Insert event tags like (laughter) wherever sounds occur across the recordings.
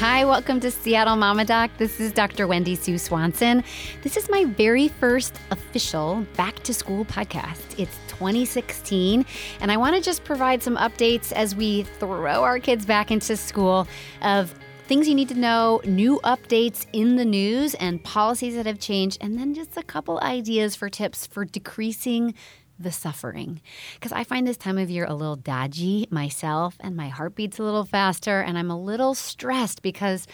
Hi, welcome to Seattle Mama Doc. This is Dr. Wendy Sue Swanson. This is my very first official back to school podcast. It's 2016, and I want to just provide some updates as we throw our kids back into school of things you need to know, new updates in the news, and policies that have changed, and then just a couple ideas for tips for decreasing the suffering. Because I find this time of year a little dodgy myself, and my heart beats a little faster, and I'm a little stressed because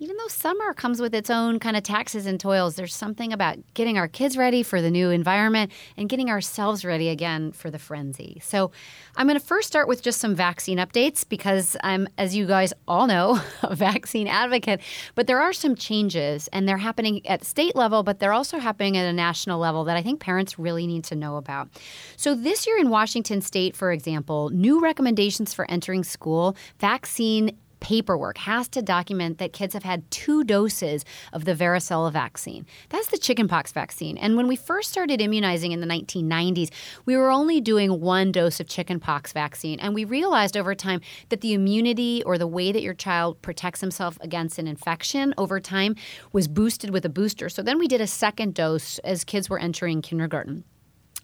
even though summer comes with its own kind of taxes and toils, there's something about getting our kids ready for the new environment and getting ourselves ready again for the frenzy. So, I'm going to first start with just some vaccine updates because I'm, as you guys all know, (laughs) a vaccine advocate. But there are some changes, and they're happening at state level, but they're also happening at a national level that I think parents really need to know about. So, this year in Washington state, for example, new recommendations for entering school, vaccine paperwork has to document that kids have had two doses of the varicella vaccine. That's the chickenpox vaccine. And when we first started immunizing in the 1990s, we were only doing one dose of chickenpox vaccine. And we realized over time that the immunity or the way that your child protects himself against an infection over time was boosted with a booster. So then we did a second dose as kids were entering kindergarten.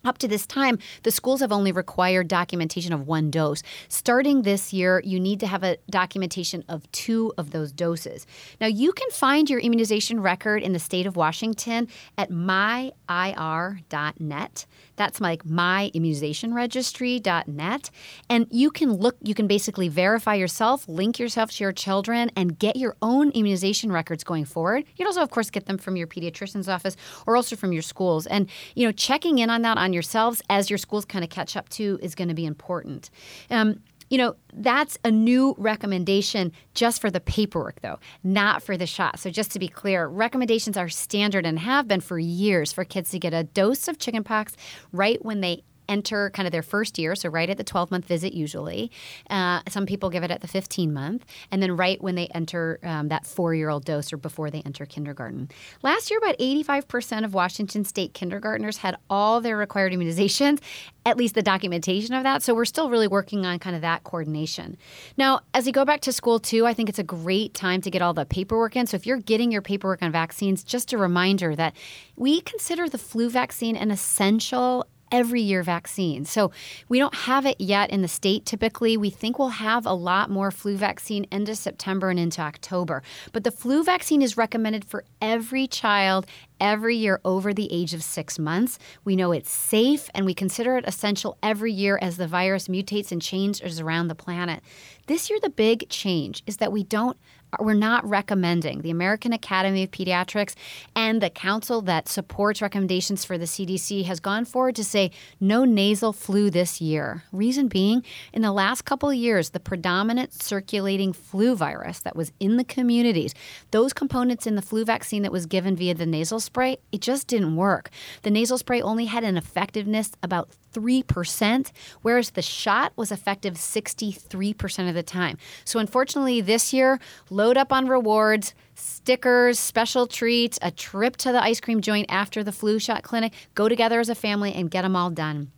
Up to this time, the schools have only required documentation of one dose. Starting this year, you need to have a documentation of two of those doses. Now, you can find your immunization record in the state of Washington at myir.net. That's like myimmunizationregistry.net. And you can look, you can basically verify yourself, link yourself to your children, and get your own immunization records going forward. You can also, of course, get them from your pediatrician's office or also from your schools. And, you know, checking in on that on yourselves as your schools kind of catch up to is going to be important. Um, you know, that's a new recommendation just for the paperwork, though, not for the shot. So, just to be clear, recommendations are standard and have been for years for kids to get a dose of chickenpox right when they enter kind of their first year, so right at the 12 month visit, usually. Uh, some people give it at the 15 month, and then right when they enter um, that four year old dose or before they enter kindergarten. Last year, about 85% of Washington state kindergartners had all their required immunizations, (laughs) at least the documentation of that. So we're still really working on kind of that coordination. Now, as you go back to school too, I think it's a great time to get all the paperwork in. So if you're getting your paperwork on vaccines, just a reminder that we consider the flu vaccine an essential every year vaccine. So we don't have it yet in the state typically. We think we'll have a lot more flu vaccine into September and into October. But the flu vaccine is recommended for every child every year over the age of six months. We know it's safe and we consider it essential every year as the virus mutates and changes around the planet. This year, the big change is that we don't we're not recommending. The American Academy of Pediatrics and the council that supports recommendations for the CDC has gone forward to say no nasal flu this year. Reason being, in the last couple of years, the predominant circulating flu virus that was in the communities, those components in the flu vaccine that was given via the nasal spray, it just didn't work. The nasal spray only had an effectiveness about 3%, whereas the shot was effective 63% of the time. So, unfortunately, this year, load up on rewards, stickers, special treats, a trip to the ice cream joint after the flu shot clinic, go together as a family and get them all done.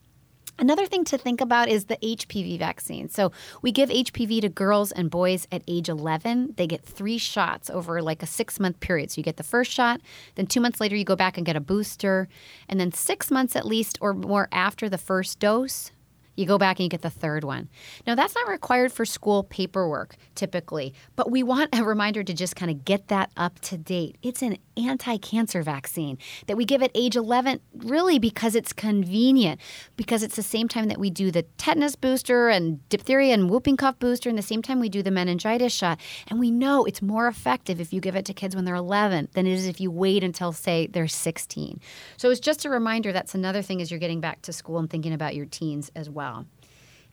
Another thing to think about is the HPV vaccine. So, we give HPV to girls and boys at age 11. They get three shots over like a six month period. So, you get the first shot, then two months later, you go back and get a booster, and then six months at least or more after the first dose, you go back and you get the third one. Now, that's not required for school paperwork typically, but we want a reminder to just kind of get that up to date. It's an anti cancer vaccine that we give at age 11 really because it's convenient, because it's the same time that we do the tetanus booster and diphtheria and whooping cough booster, and the same time we do the meningitis shot. And we know it's more effective if you give it to kids when they're 11 than it is if you wait until, say, they're 16. So it's just a reminder that's another thing as you're getting back to school and thinking about your teens as well.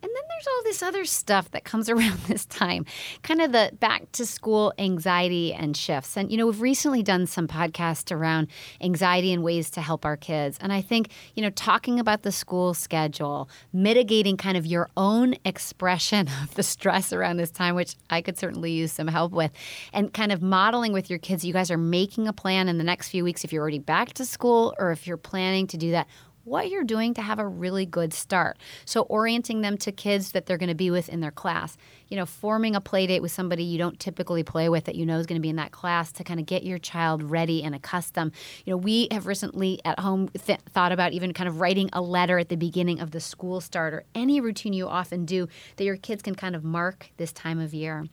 And then there's all this other stuff that comes (laughs) around this time, kind of the back to school anxiety and shifts. And, you know, we've recently done some podcasts around anxiety and ways to help our kids. And I think, you know, talking about the school schedule, mitigating kind of your own expression (laughs) of the stress around this time, which I could certainly use some help with, and kind of modeling with your kids. You guys are making a plan in the next few weeks if you're already back to school or if you're planning to do that what you're doing to have a really good start. So, orienting them to kids that they're going to be with in their class, you know, forming a play date with somebody you don't typically play with that you know is going to be in that class to kind of get your child ready and accustomed. You know, we have recently at home th- thought about even kind of writing a letter at the beginning of the school start or any routine you often do that your kids can kind of mark this time of year.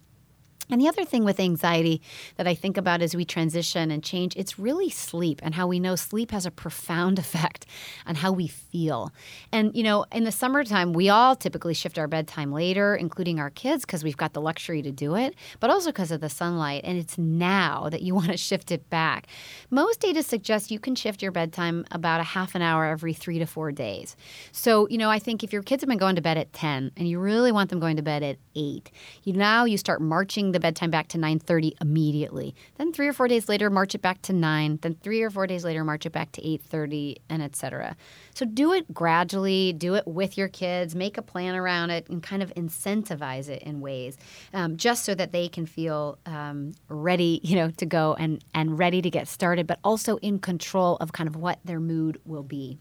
And the other thing with anxiety that I think about as we transition and change, it's really sleep and how we know sleep has a profound (laughs) effect on how we feel. And, you know, in the summertime, we all typically shift our bedtime later, including our kids, because we've got the luxury to do it, but also because of the sunlight. And it's now that you (laughs) want to shift it back. Most data suggests you can shift your bedtime about a half an hour every three to four days. So, you know, I think if your kids have been going to bed at 10 and you really want them going to bed at 8, you now you start marching the bedtime back to 9:30 immediately. Then 3 or 4 days later march it back to 9, then 3 or 4 days later march it back to 8:30 and etc. So do it gradually, do it with your kids, make a plan around it and kind of incentivize it in ways um, just so that they can feel um, ready, you know, to go and and ready to get started, but also in control of kind of what their mood will be.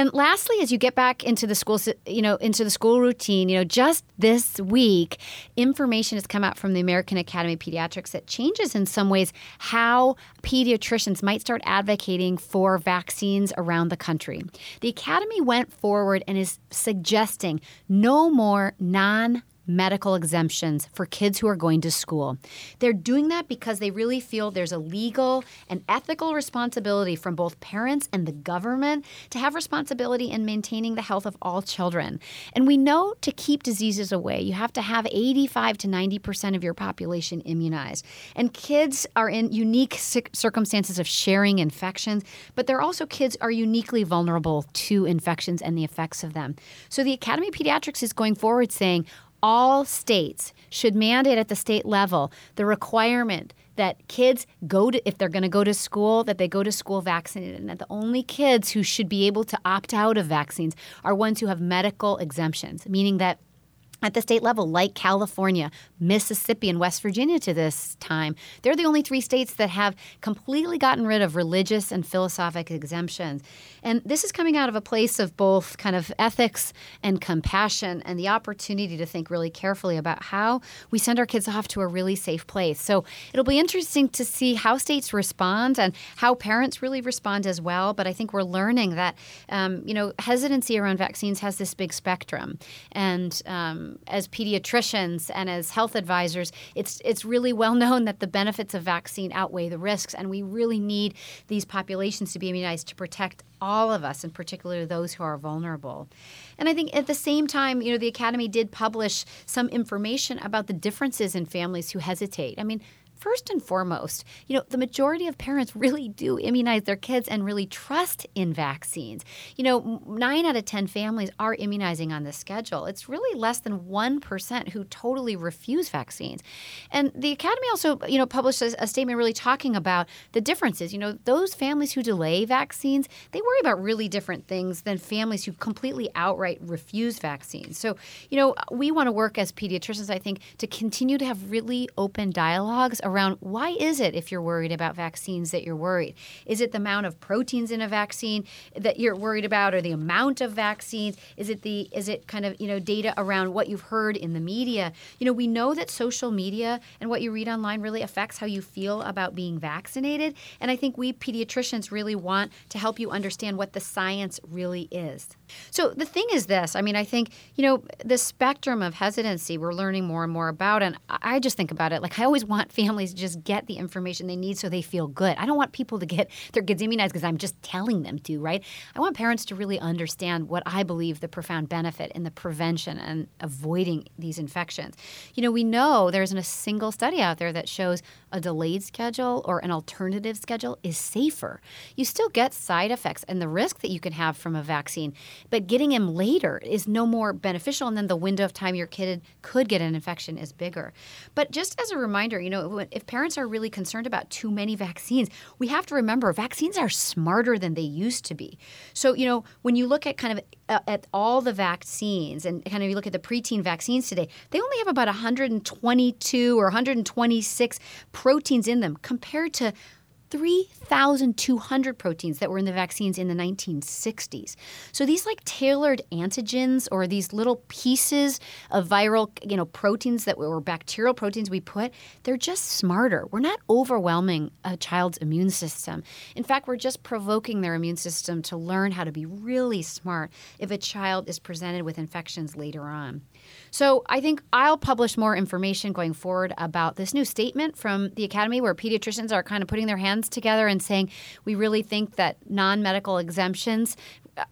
And lastly, as you get back into the school, you know, into the school routine, you know, just this week, information has come out from the American Academy of Pediatrics that changes in some ways how pediatricians might start advocating for vaccines around the country. The Academy went forward and is suggesting no more non medical exemptions for kids who are going to school. They're doing that because they really feel there's a legal and ethical responsibility from both parents and the government to have responsibility in maintaining the health of all children. And we know to keep diseases away, you have to have 85 to 90% of your population immunized. And kids are in unique circumstances of sharing infections, but they're also kids are uniquely vulnerable to infections and the effects of them. So the Academy of Pediatrics is going forward saying all states should mandate at the state level the requirement that kids go to if they're going to go to school that they go to school vaccinated and that the only kids who should be able to opt out of vaccines are ones who have medical exemptions meaning that at the state level, like California, Mississippi, and West Virginia to this time, they're the only three states that have completely gotten rid of religious and philosophic exemptions. And this is coming out of a place of both kind of ethics and compassion and the opportunity to think really carefully about how we send our kids off to a really safe place. So it'll be interesting to see how states respond and how parents really respond as well. But I think we're learning that, um, you know, hesitancy around vaccines has this big spectrum. And, um, as pediatricians and as health advisors, it's it's really well known that the benefits of vaccine outweigh the risks, and we really need these populations to be immunized to protect all of us, in particular those who are vulnerable. And I think at the same time, you know, the Academy did publish some information about the differences in families who hesitate. I mean, first and foremost, you know, the majority of parents really do immunize their kids and really trust in vaccines. You know, nine out of 10 families are immunizing on the schedule. It's really less than 1% who totally refuse vaccines. And the Academy also, you know, published a, a statement really talking about the differences. You know, those families who delay vaccines, they worry about really different things than families who completely outright refuse vaccines. So, you know, we want to work as pediatricians, I think, to continue to have really open dialogues around why is it if you're worried about vaccines that you're worried? Is it the amount of proteins in a vaccine that you're worried about or the amount of vaccines? Is it the is it kind of, you know, data around what you've heard in the media? You know, we know that social media and what you read online really affects how you feel about being vaccinated, and I think we pediatricians really want to help you understand what the science really is. So the thing is this, I mean, I think, you know, the spectrum of hesitancy we're learning more and more about and I just think about it like I always want families to just get the information they need so they feel good. I don't want people to get their kids immunized because I'm just telling them to, right? I want parents to really understand what I believe the profound benefit in the prevention and avoiding these infections. You know, we know there isn't a single study out there that shows a delayed schedule or an alternative schedule is safer. You still get side effects and the risk that you can have from a vaccine, but getting them later is no more beneficial, and then the window of time your kid could get an infection is bigger. But just as a reminder, you know, if parents are really concerned about too many vaccines, we have to remember vaccines are smarter than they used to be. So, you know, when you look at kind of uh, at all the vaccines and kind of you look at the preteen vaccines today, they only have about 122 or 126 proteins in them compared to 3,200 proteins that were in the vaccines in the 1960s. So these like tailored antigens or these little pieces of viral, you know, proteins that were bacterial proteins we put, they're just smarter. We're not overwhelming a child's immune system. In fact, we're just provoking their immune system to learn how to be really smart if a child is presented with infections later on. So I think I'll publish more information going forward about this new statement from the Academy where pediatricians are kind of putting their hands together and saying we really think that non medical exemptions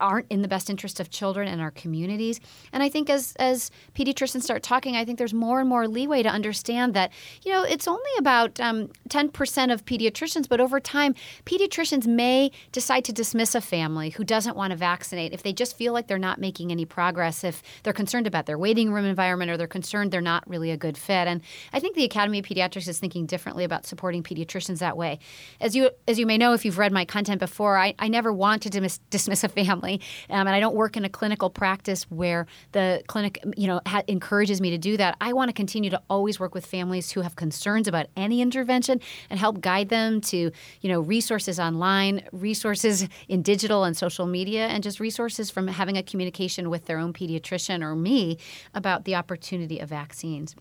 aren't in the best interest of children and our communities. And I think as as pediatricians start talking, I think there's more and more leeway to understand that you know it's only about um, 10% of pediatricians, but over time, pediatricians may decide to dismiss a family who doesn't want to vaccinate if they just feel like they're not making any progress, if they're concerned about their waiting room environment or they're concerned they're not really a good fit. And I think the Academy of Pediatrics is thinking differently about supporting pediatricians that way. As you as you may know if you've read my content before, I, I never want to dismiss a family family, um, and I don't work in a clinical practice where the clinic, you know, ha- encourages me to do that. I want to continue to always work with families who have concerns about any intervention and help guide them to, you know, resources online, resources in digital and social media, and just resources from having a communication with their own pediatrician or me about the opportunity of vaccines.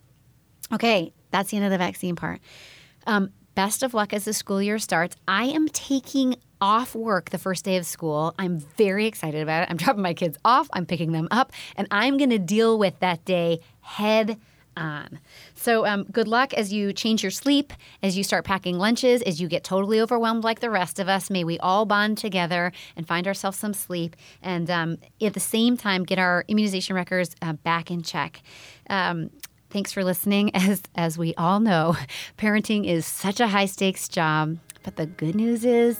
Okay, that's the end of the vaccine part. Um, best of luck as the school year starts. I am taking off work the first day of school. I'm very excited about it. I'm (laughs) dropping my kids off, I'm picking them up, and I'm going to deal with that day head on. So, um, good luck as you change your sleep, as you start packing lunches, as you get totally overwhelmed like the rest of us. May we all bond together and find ourselves some sleep, and um, at the same time, get our immunization records uh, back in check. Um, thanks for listening. (laughs) As as we all know, parenting is such a high stakes job, but the good news is